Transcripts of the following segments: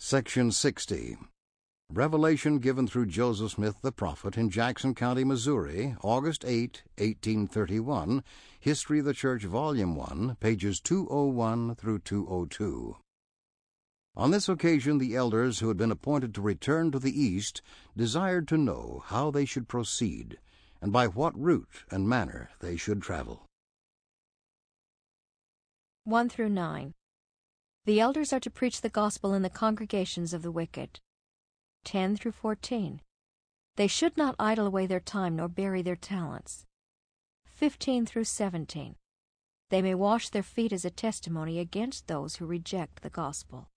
Section 60. Revelation given through Joseph Smith the prophet in Jackson County, Missouri, August 8, 1831. History of the Church, Volume 1, pages 201 through 202. On this occasion, the elders who had been appointed to return to the East desired to know how they should proceed, and by what route and manner they should travel. 1 through 9. The elders are to preach the gospel in the congregations of the wicked. 10 through 14. They should not idle away their time nor bury their talents. 15 through 17. They may wash their feet as a testimony against those who reject the gospel.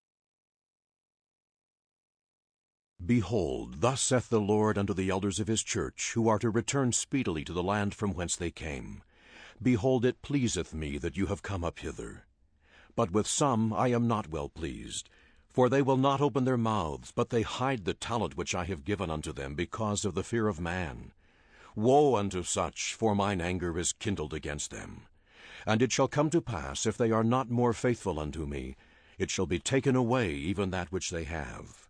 Behold, thus saith the Lord unto the elders of his church, who are to return speedily to the land from whence they came. Behold, it pleaseth me that you have come up hither. But with some I am not well pleased. For they will not open their mouths, but they hide the talent which I have given unto them, because of the fear of man. Woe unto such, for mine anger is kindled against them. And it shall come to pass, if they are not more faithful unto me, it shall be taken away even that which they have.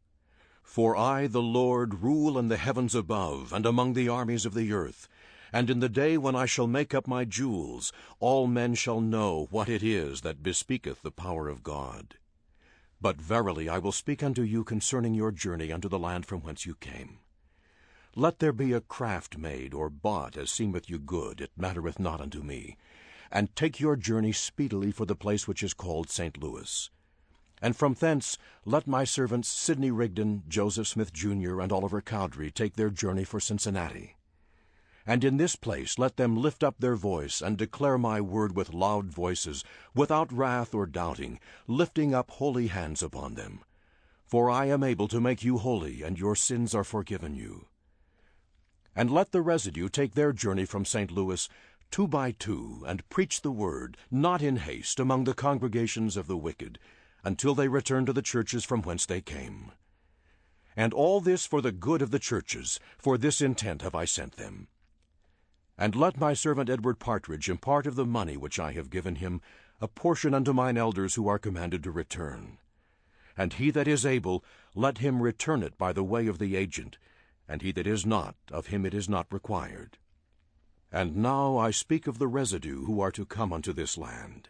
For I, the Lord, rule in the heavens above, and among the armies of the earth. And in the day when I shall make up my jewels, all men shall know what it is that bespeaketh the power of God. But verily I will speak unto you concerning your journey unto the land from whence you came. Let there be a craft made or bought as seemeth you good, it mattereth not unto me. And take your journey speedily for the place which is called St. Louis. And from thence let my servants Sidney Rigdon, Joseph Smith Jr., and Oliver Cowdery take their journey for Cincinnati. And in this place let them lift up their voice, and declare my word with loud voices, without wrath or doubting, lifting up holy hands upon them. For I am able to make you holy, and your sins are forgiven you. And let the residue take their journey from St. Louis, two by two, and preach the word, not in haste, among the congregations of the wicked, until they return to the churches from whence they came. And all this for the good of the churches, for this intent have I sent them. And let my servant Edward Partridge impart of the money which I have given him a portion unto mine elders who are commanded to return. And he that is able, let him return it by the way of the agent, and he that is not, of him it is not required. And now I speak of the residue who are to come unto this land.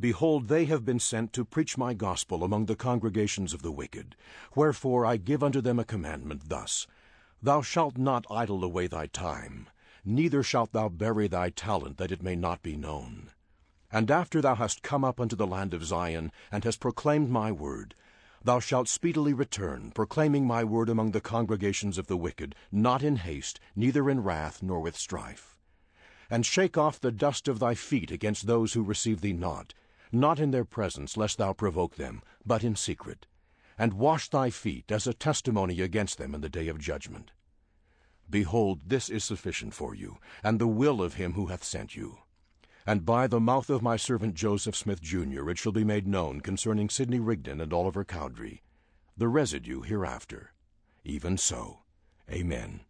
Behold, they have been sent to preach my gospel among the congregations of the wicked. Wherefore I give unto them a commandment thus Thou shalt not idle away thy time neither shalt thou bury thy talent, that it may not be known. And after thou hast come up unto the land of Zion, and hast proclaimed my word, thou shalt speedily return, proclaiming my word among the congregations of the wicked, not in haste, neither in wrath, nor with strife. And shake off the dust of thy feet against those who receive thee not, not in their presence, lest thou provoke them, but in secret. And wash thy feet as a testimony against them in the day of judgment. Behold, this is sufficient for you, and the will of him who hath sent you. And by the mouth of my servant Joseph Smith, Jr., it shall be made known concerning Sidney Rigdon and Oliver Cowdery, the residue hereafter. Even so. Amen.